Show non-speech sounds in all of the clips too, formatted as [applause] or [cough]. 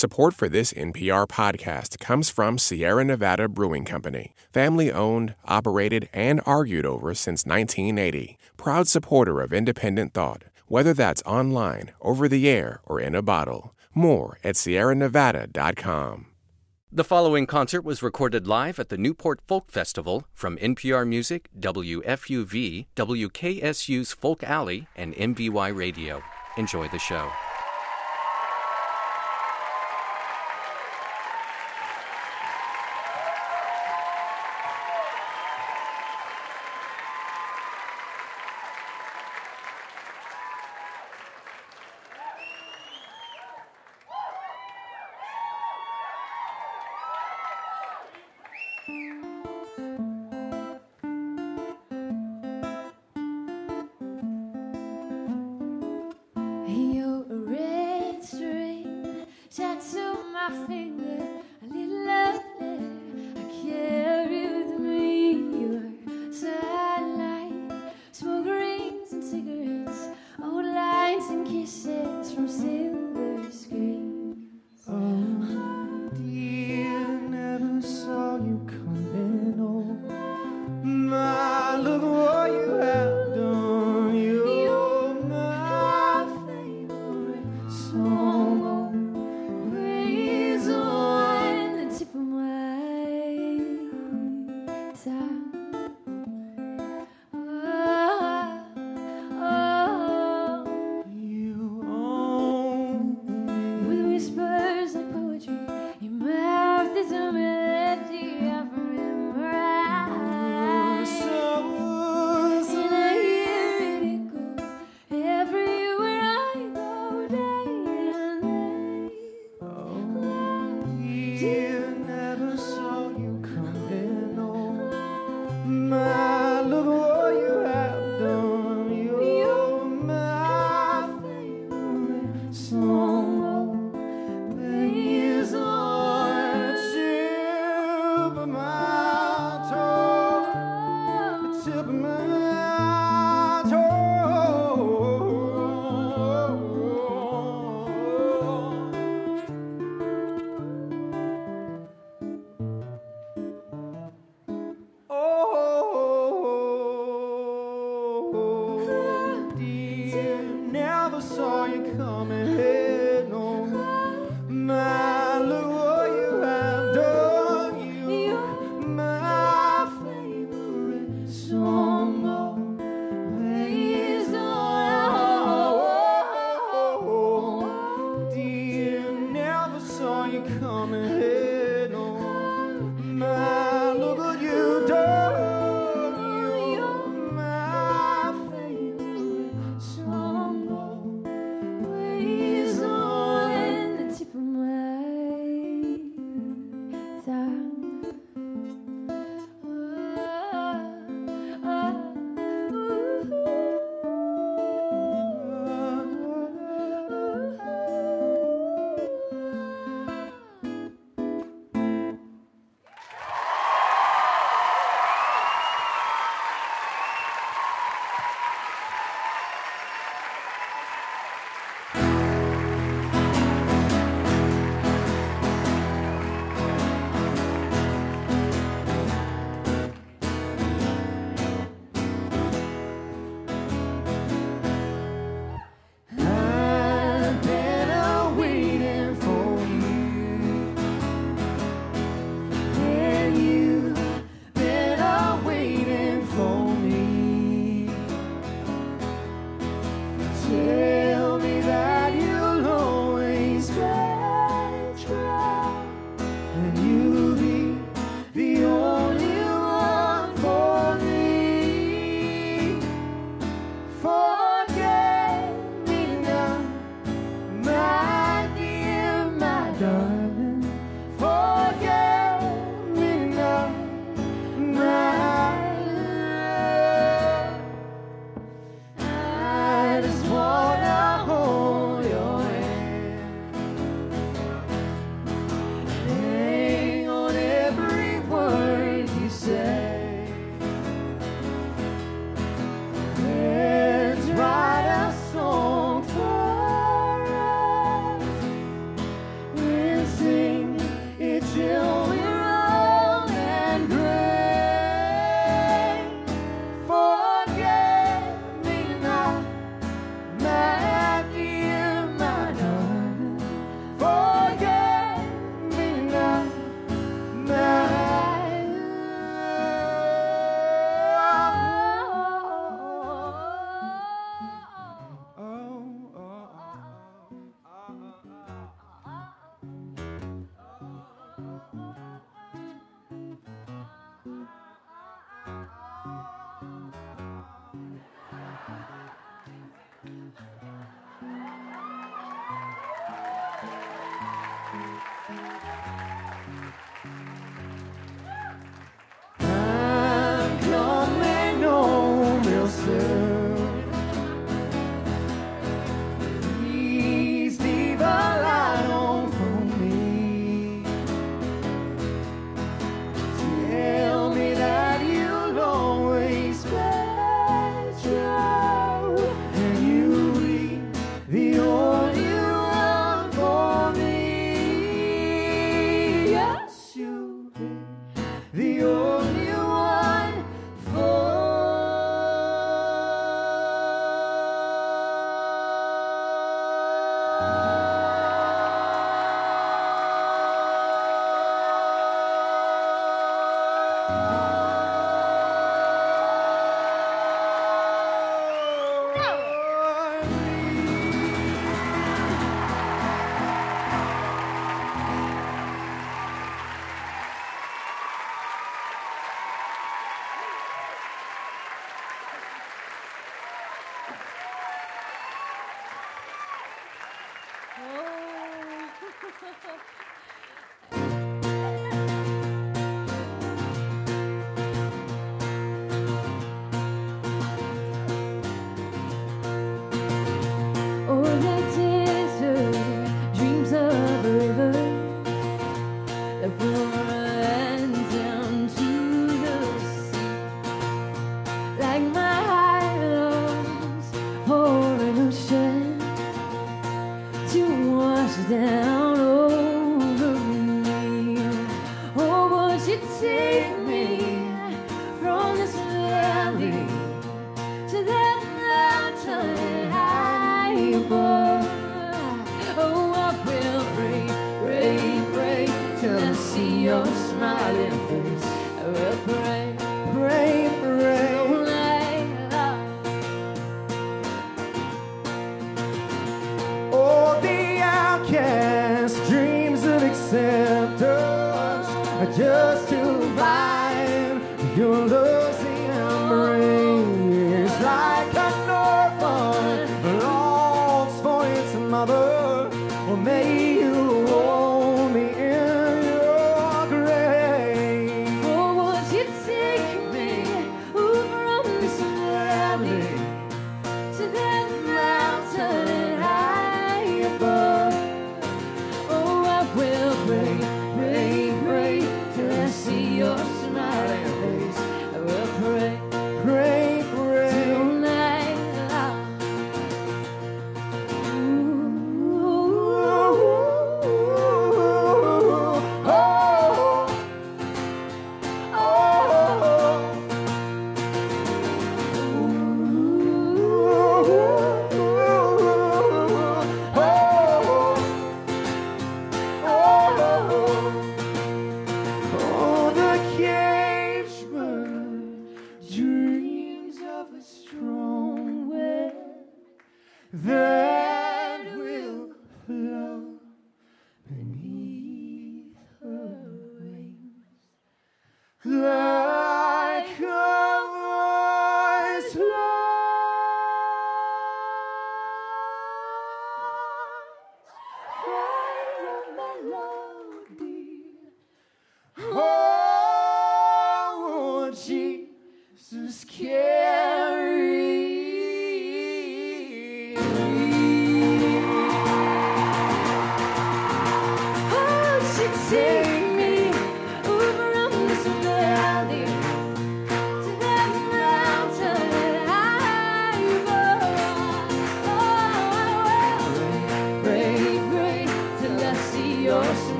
Support for this NPR podcast comes from Sierra Nevada Brewing Company, family owned, operated, and argued over since 1980. Proud supporter of independent thought, whether that's online, over the air, or in a bottle. More at sierranevada.com. The following concert was recorded live at the Newport Folk Festival from NPR Music, WFUV, WKSU's Folk Alley, and MVY Radio. Enjoy the show.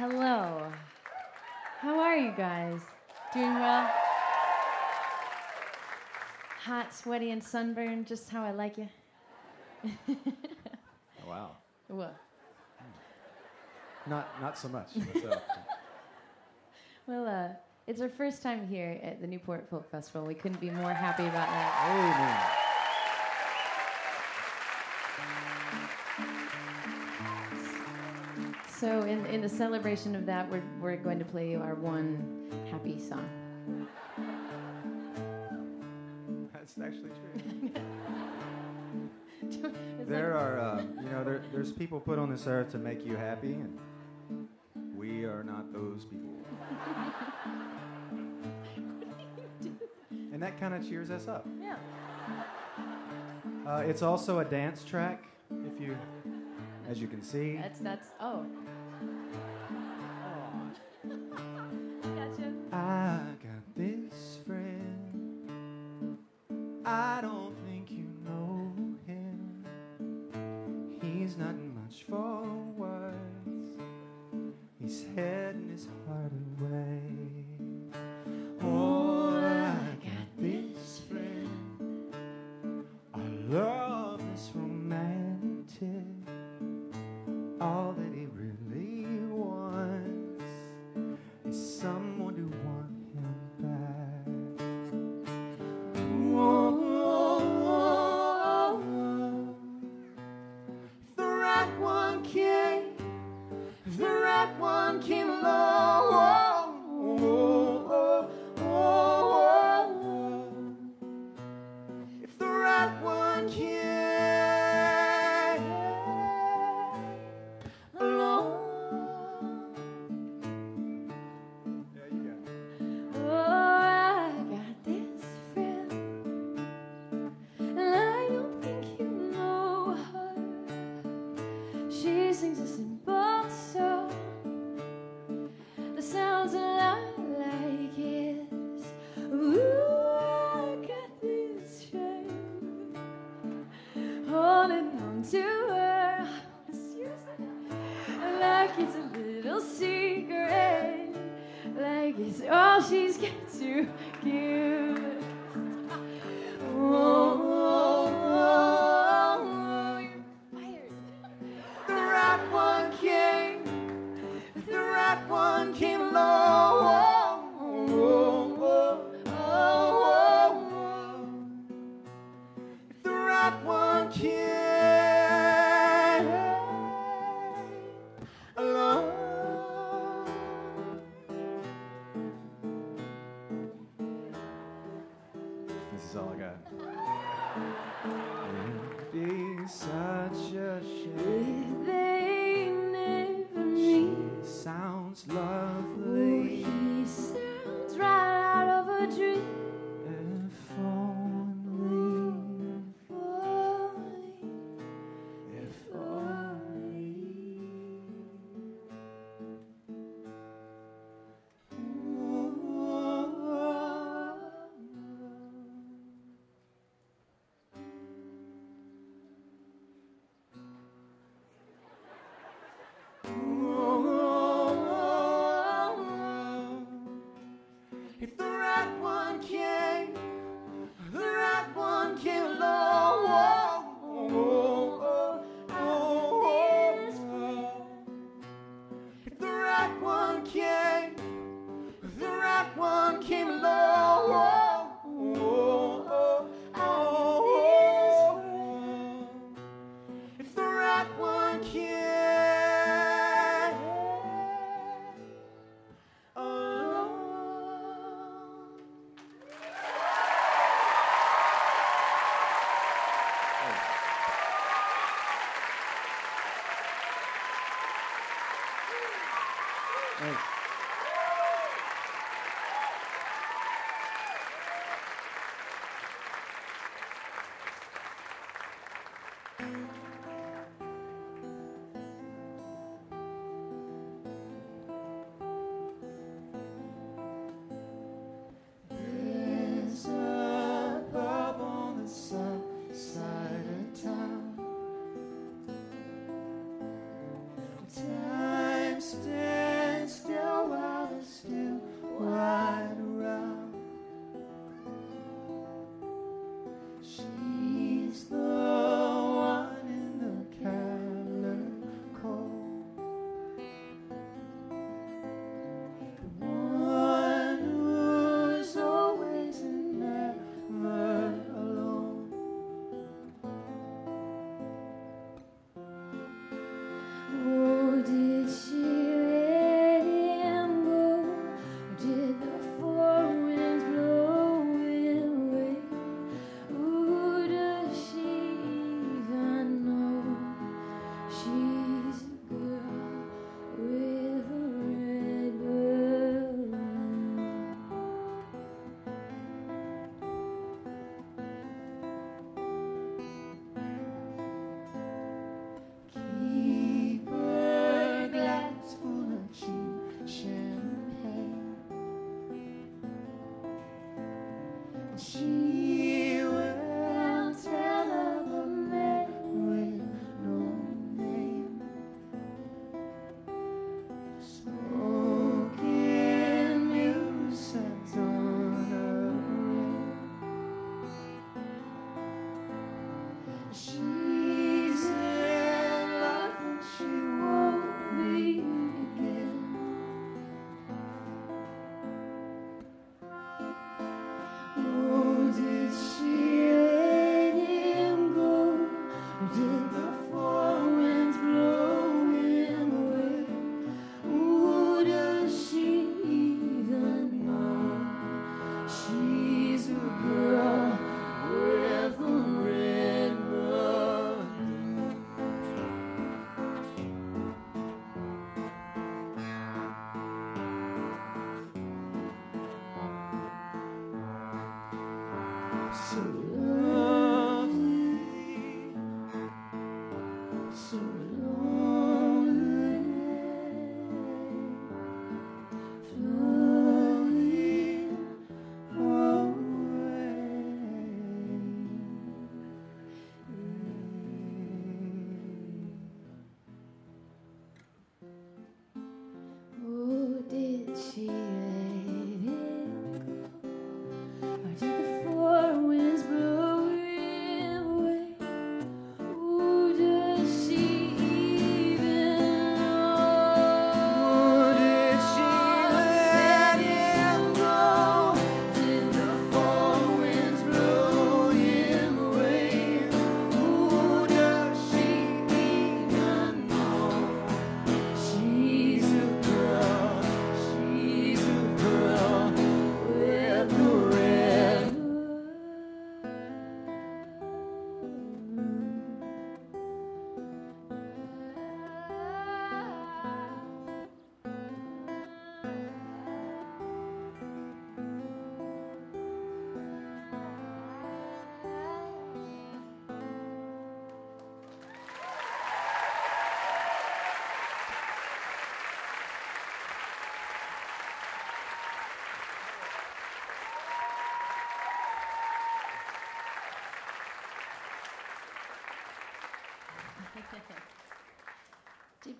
Hello. How are you guys? Doing well? Hot, sweaty, and sunburned, just how I like you. Wow. What? Not not so much. Well, uh, it's our first time here at the Newport Folk Festival. We couldn't be more happy about that. Amen. So, in, in the celebration of that, we're, we're going to play you our one happy song. That's actually true. [laughs] There are, uh, you know, there, there's people put on this earth to make you happy, and we are not those people. [laughs] and that kind of cheers us up. yeah. Uh, it's also a dance track, if you, as you can see. That's, that's, oh. It's all oh, she's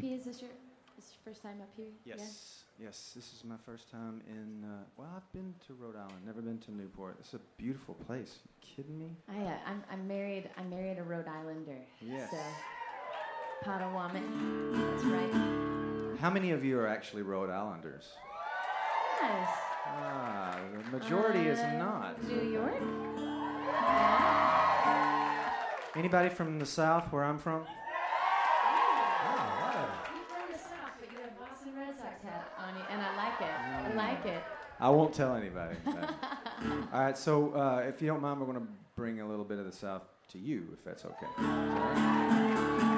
JP, is this your, is this your first time up here? Yeah? Yes, yes. This is my first time in. Uh, well, I've been to Rhode Island, never been to Newport. It's a beautiful place. You kidding me? I, uh, I'm, I'm married. I'm married a Rhode Islander. Yes. So, Potawatomi. That's right. How many of you are actually Rhode Islanders? Nice. Ah, the majority is Uh, not. New York. Anybody from the South, where I'm from? You're from the South, but you have Boston Red Sox hat on you, and I like it. I like it. I won't tell anybody. [laughs] All right, so uh, if you don't mind, we're going to bring a little bit of the South to you, if that's okay.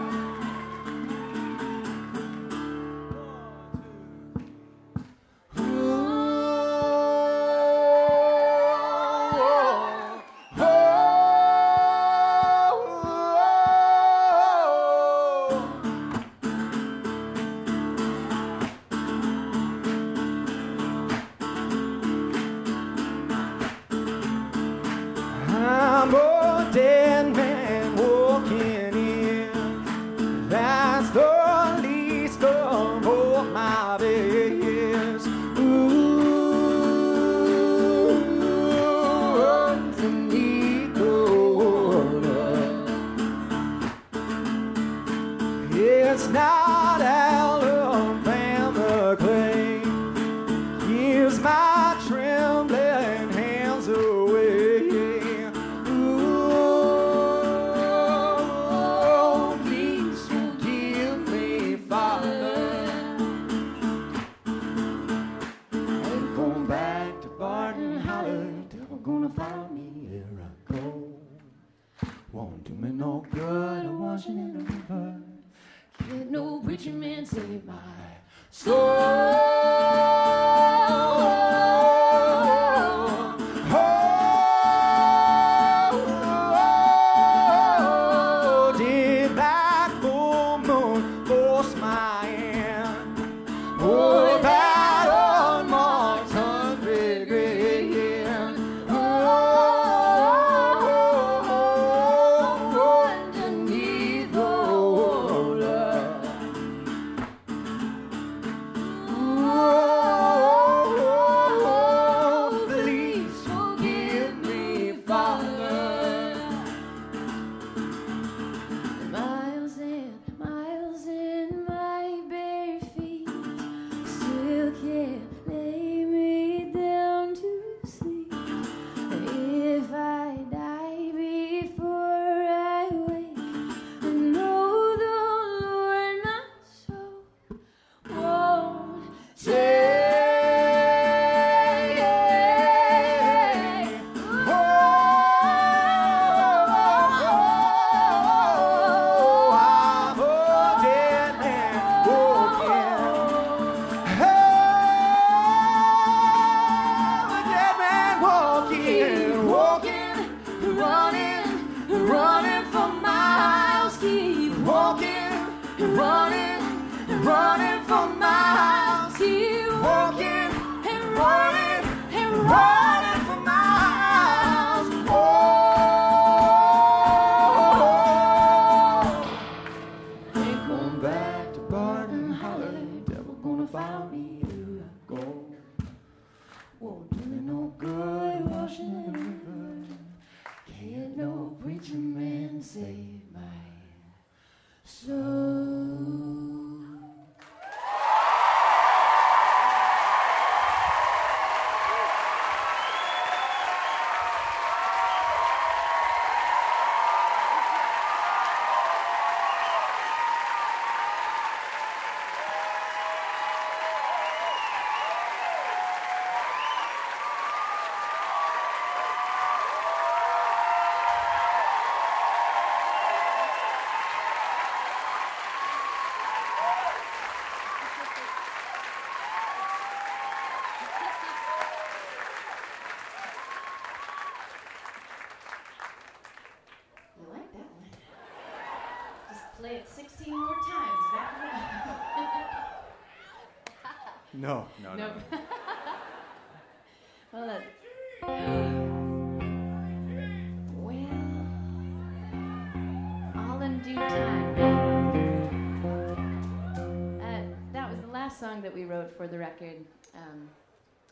Record um,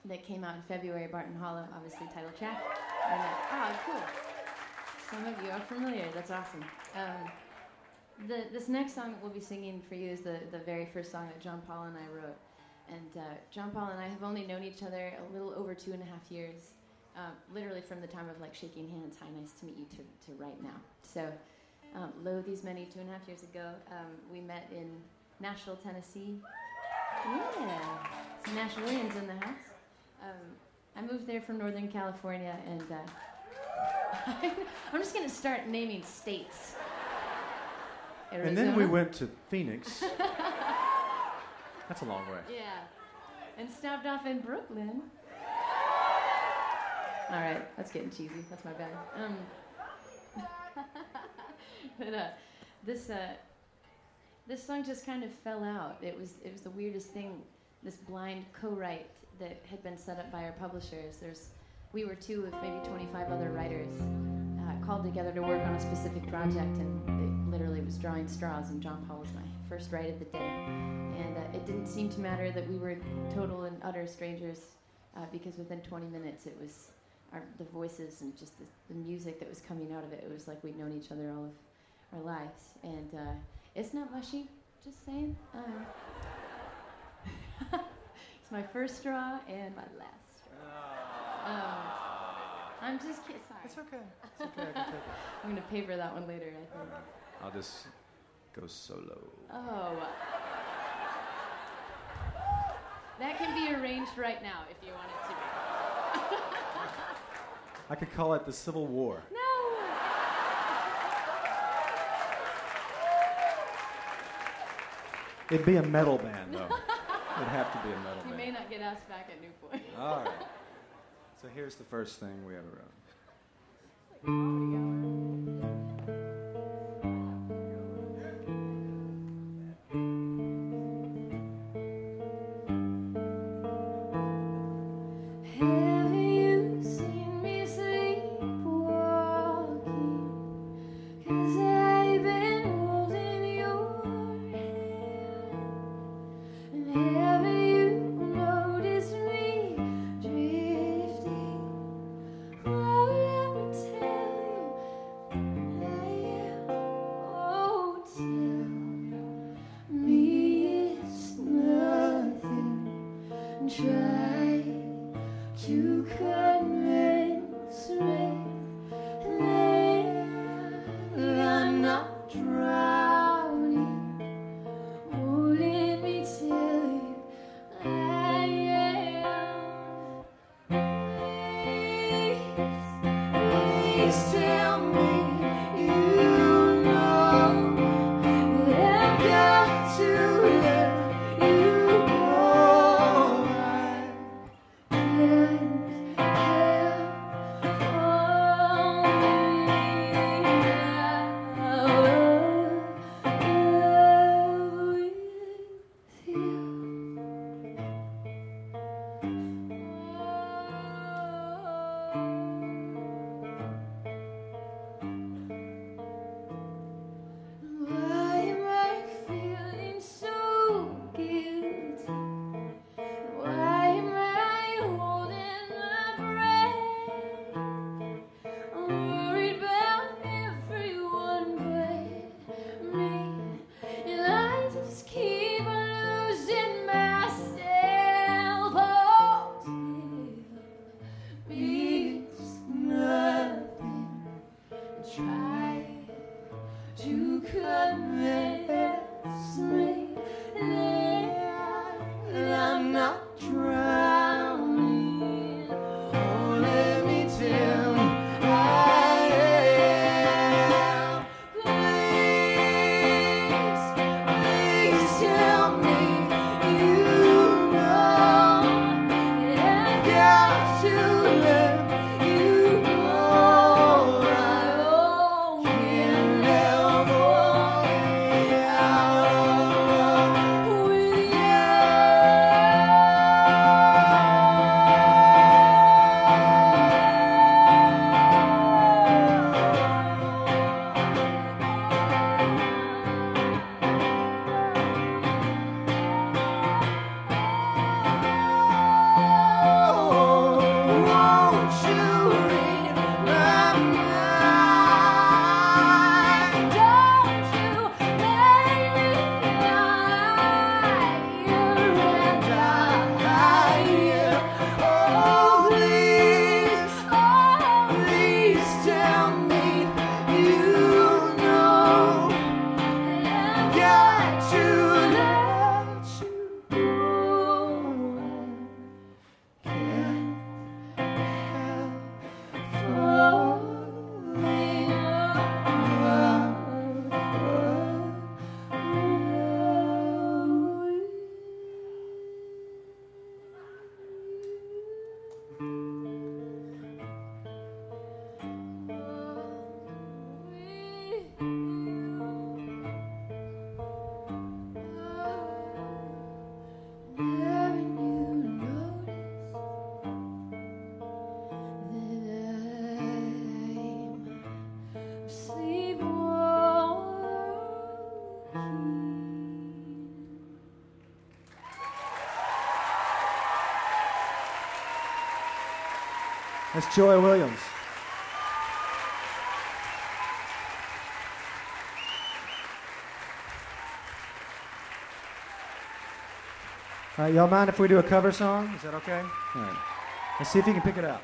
that came out in February. Barton Hollow, obviously title track. And, uh, oh, cool. Some of you are familiar. That's awesome. Um, the, this next song that we'll be singing for you is the, the very first song that John Paul and I wrote. And uh, John Paul and I have only known each other a little over two and a half years, um, literally from the time of like shaking hands, hi, nice to meet you, to, to right now. So, um, lo, these many two and a half years ago, um, we met in Nashville, Tennessee. Yeah, some Nashvillians in the house. Um, I moved there from Northern California, and uh, [laughs] I'm just going to start naming states. And then we went to Phoenix. [laughs] That's a long way. Yeah. And stopped off in Brooklyn. All right, that's getting cheesy. That's my bad. Um, [laughs] but uh, this uh, this song just kind of fell out. It was it was the weirdest thing. This blind co-write that had been set up by our publishers. There's we were two of maybe 25 other writers uh, called together to work on a specific project, and it literally was drawing straws. And John Paul was my first write of the day. And uh, it didn't seem to matter that we were total and utter strangers uh, because within 20 minutes it was our, the voices and just the, the music that was coming out of it. It was like we'd known each other all of our lives. And uh, it's not mushy, just saying. Um, it's my first straw and my last straw. Um, I'm just kidding. Sorry. It's okay. It's okay. I can take it. [laughs] I'm going to paper that one later, I think. I'll just go solo. Oh. That can be arranged right now if you want it to be. I could call it the Civil War. No! It'd be a metal band, though. It'd have to be a metal You band. may not get asked back at Newport. All right. [laughs] So here's the first thing we ever wrote. It's Joy Williams. All right, y'all mind if we do a cover song? Is that okay? All right. Let's see if you can pick it up.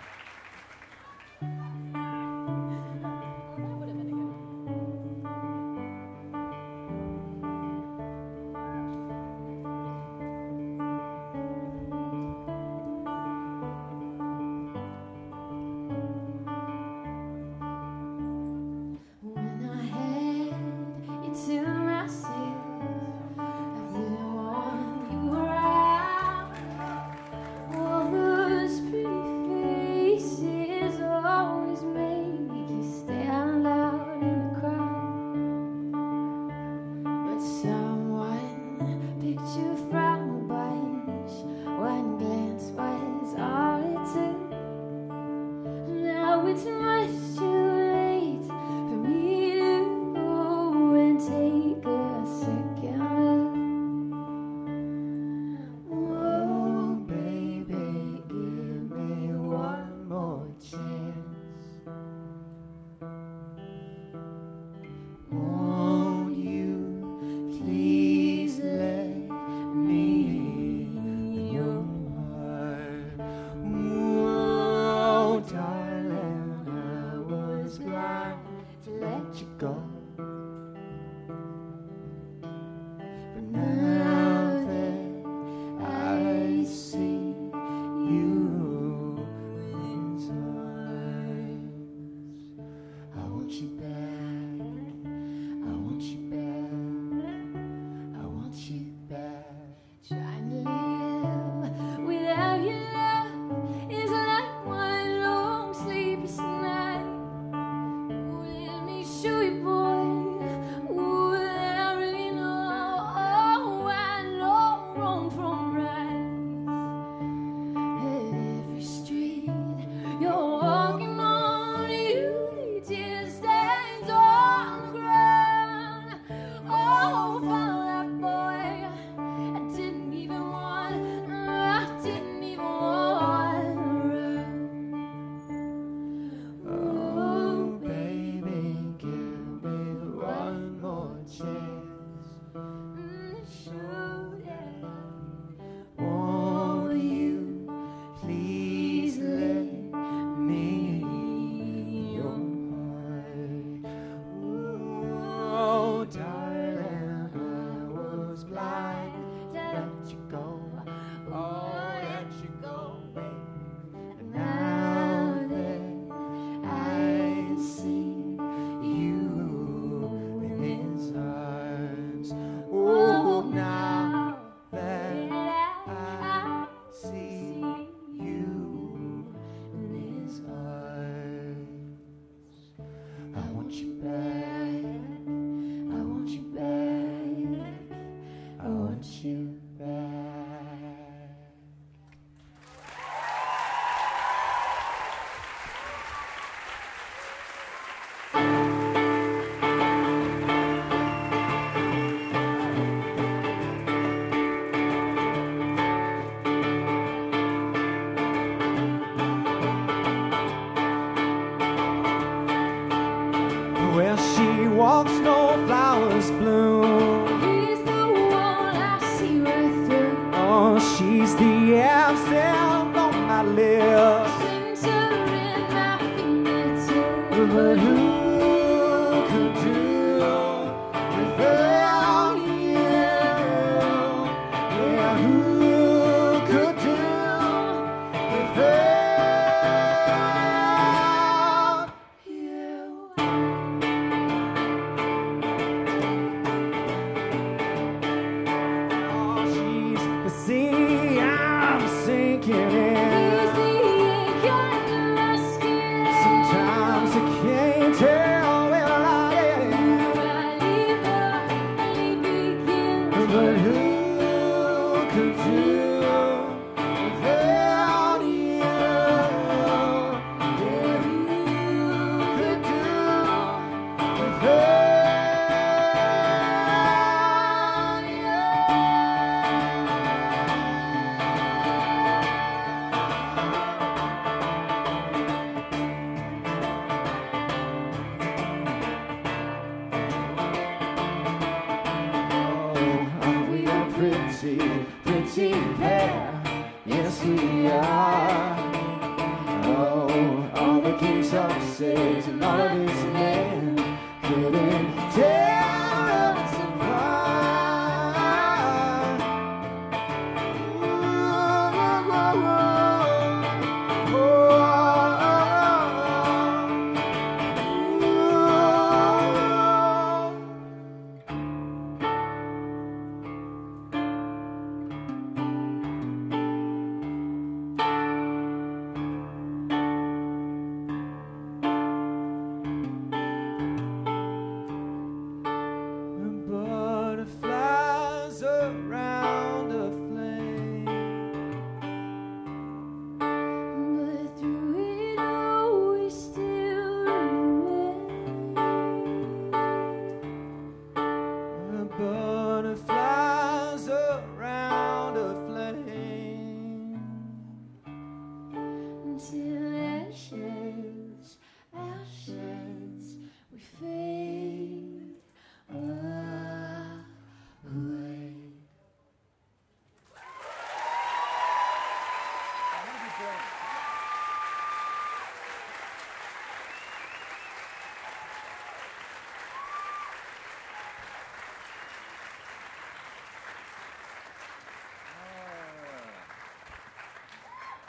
Is the absent on my lips. Winter in my fingertips.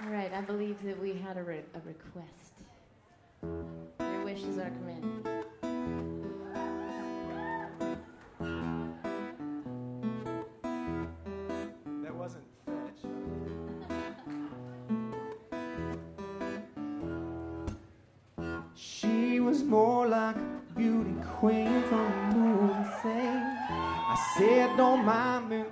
All right, I believe that we had a, re a request. Your wishes are command. That wasn't fetch. she was more like a beauty queen from the moon. I said, don't mind me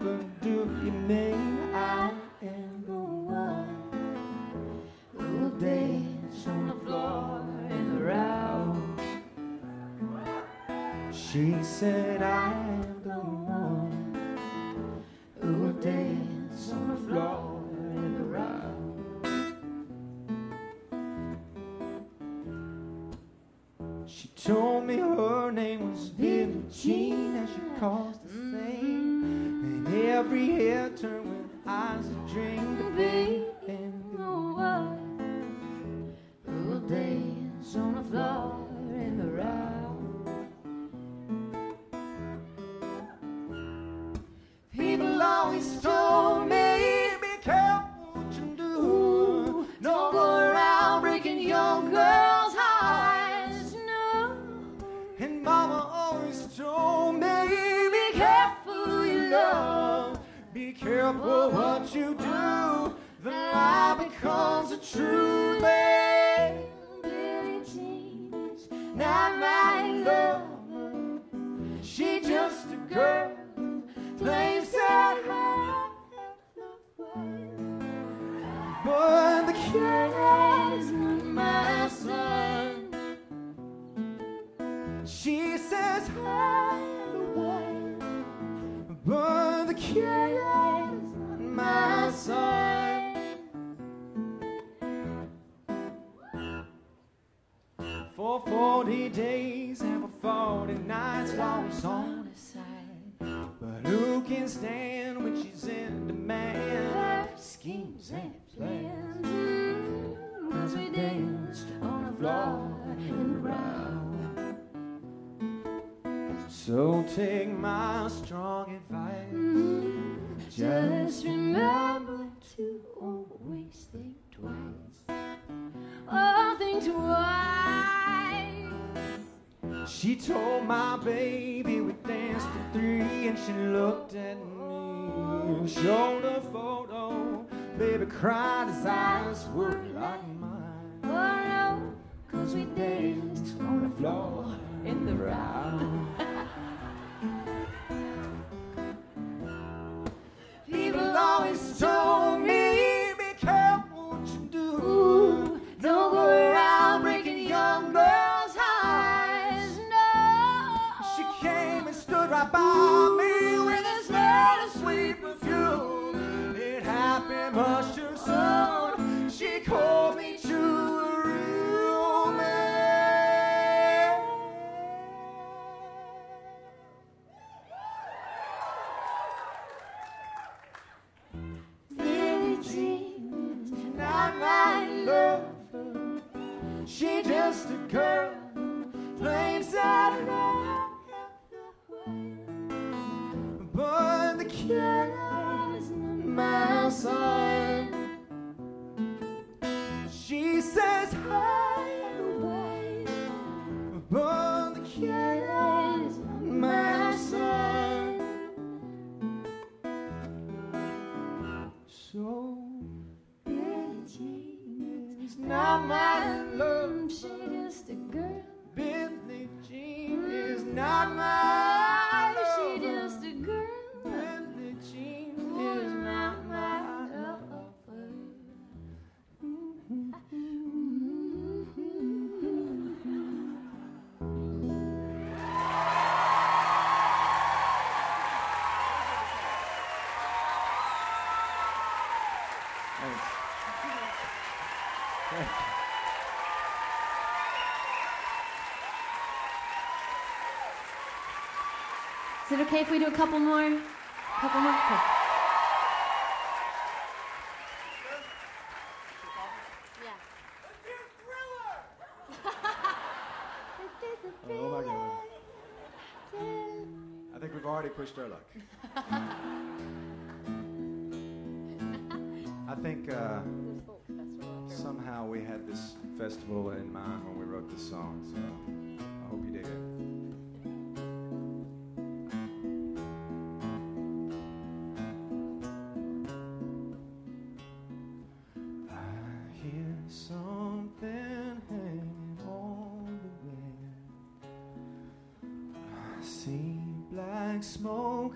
told me her name was Billie Jean and she cost the same. And every hair turned with eyes of dream. She told my baby we danced to three, and she looked at me and showed a photo. Baby cried, his eyes were like mine. Oh no, cause we danced on the floor in the round. okay if we do a couple more? A couple more? Okay. Yeah. oh my god. I think we've already pushed our luck. [laughs] I think uh, somehow we had this festival in mind when we wrote this song, so. like smoke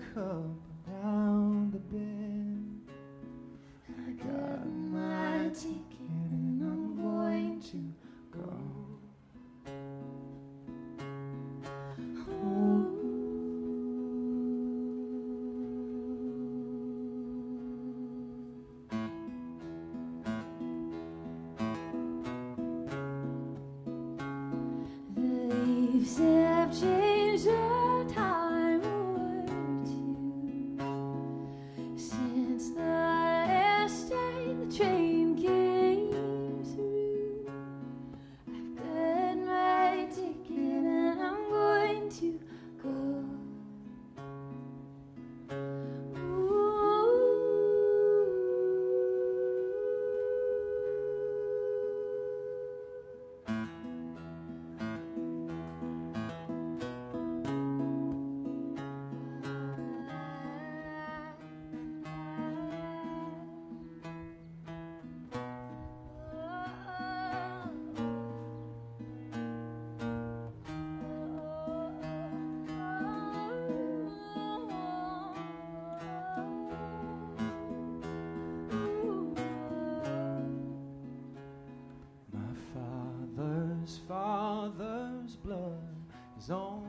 ans.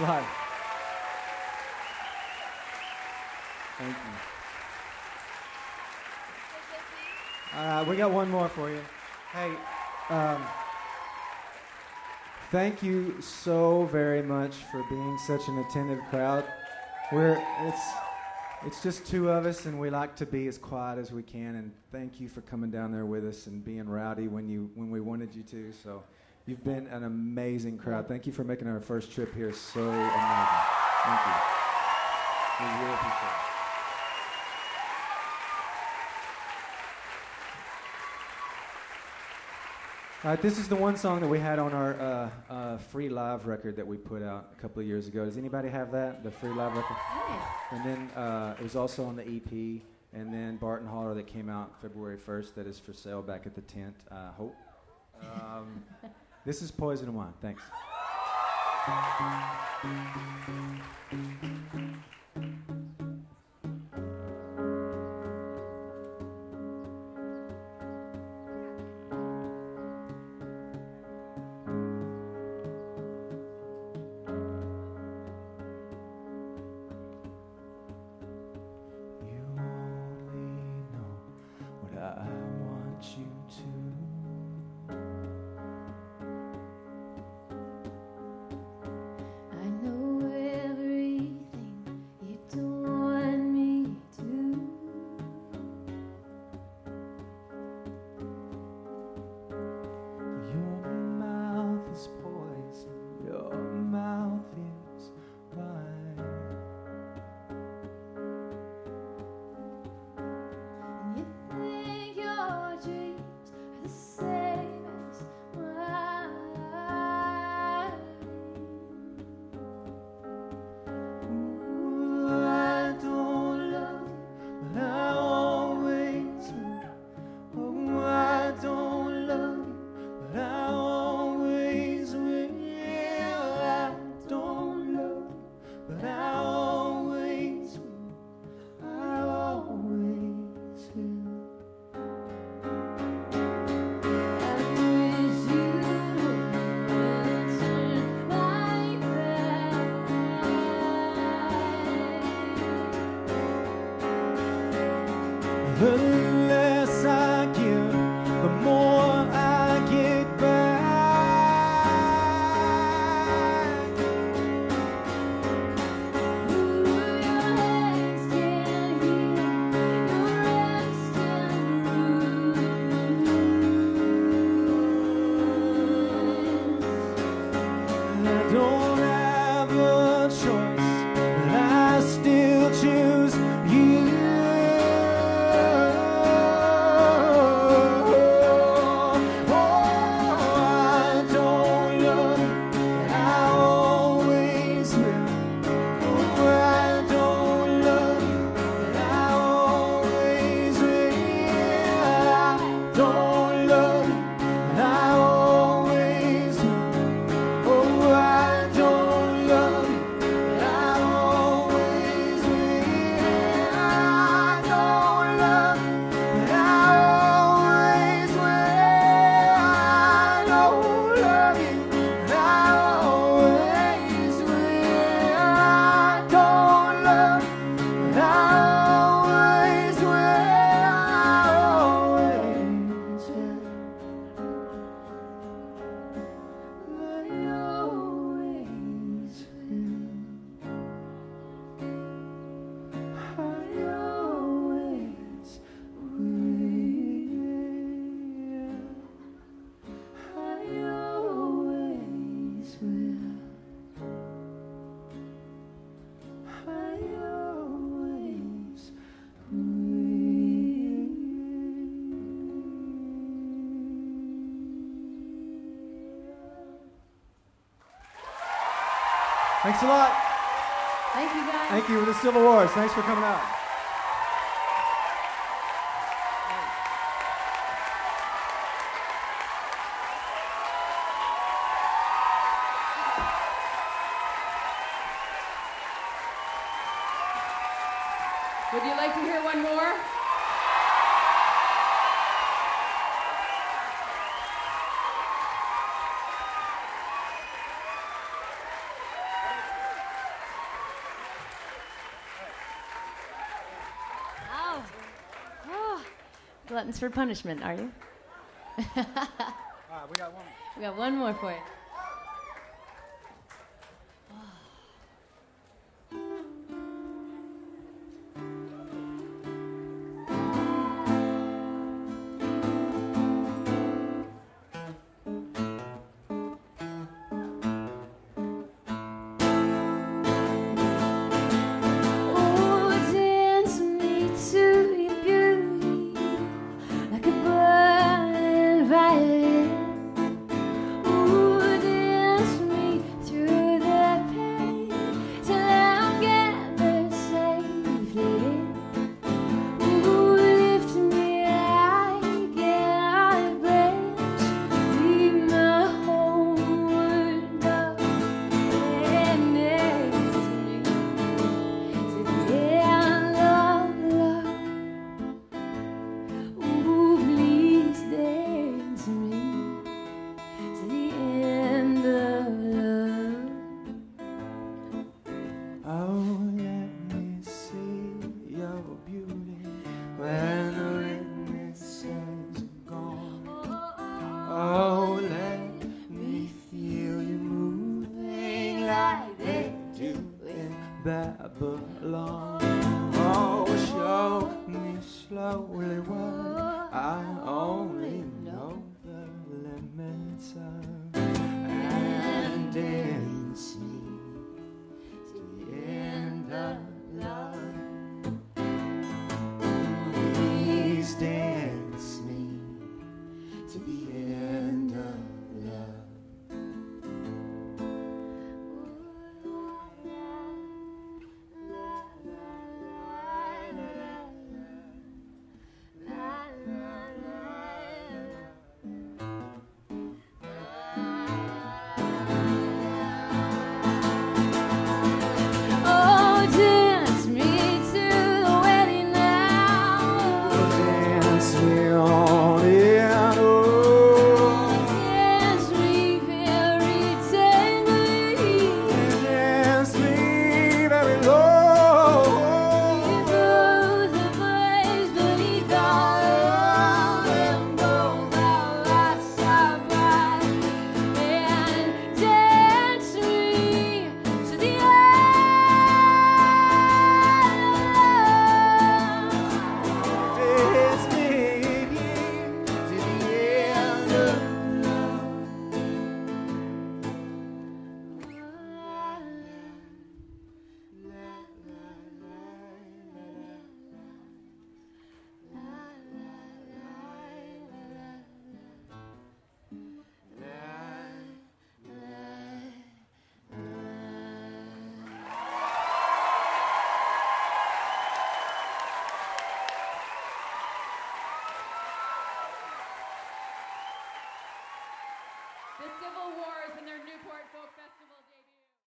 Lot. Thank you. All right, we got one more for you. Hey, um, thank you so very much for being such an attentive crowd. We're it's it's just two of us, and we like to be as quiet as we can. And thank you for coming down there with us and being rowdy when you when we wanted you to. So, you've been an amazing crowd. Thank you for making our first trip here so amazing. Thank you. We really appreciate it. All right, this is the one song that we had on our uh, uh, free live record that we put out a couple of years ago. Does anybody have that? The free live record? Nice. And then uh, it was also on the EP, and then Barton Hollow that came out February 1st that is for sale back at the tent, uh, Hope. Um, [laughs] this is Poison Wine. Thanks. Thanks a lot. Thank you, guys. Thank you for the Civil Wars. Thanks for coming out. gluttons for punishment, are you? [laughs] [laughs] uh, we got one. We got one more for you.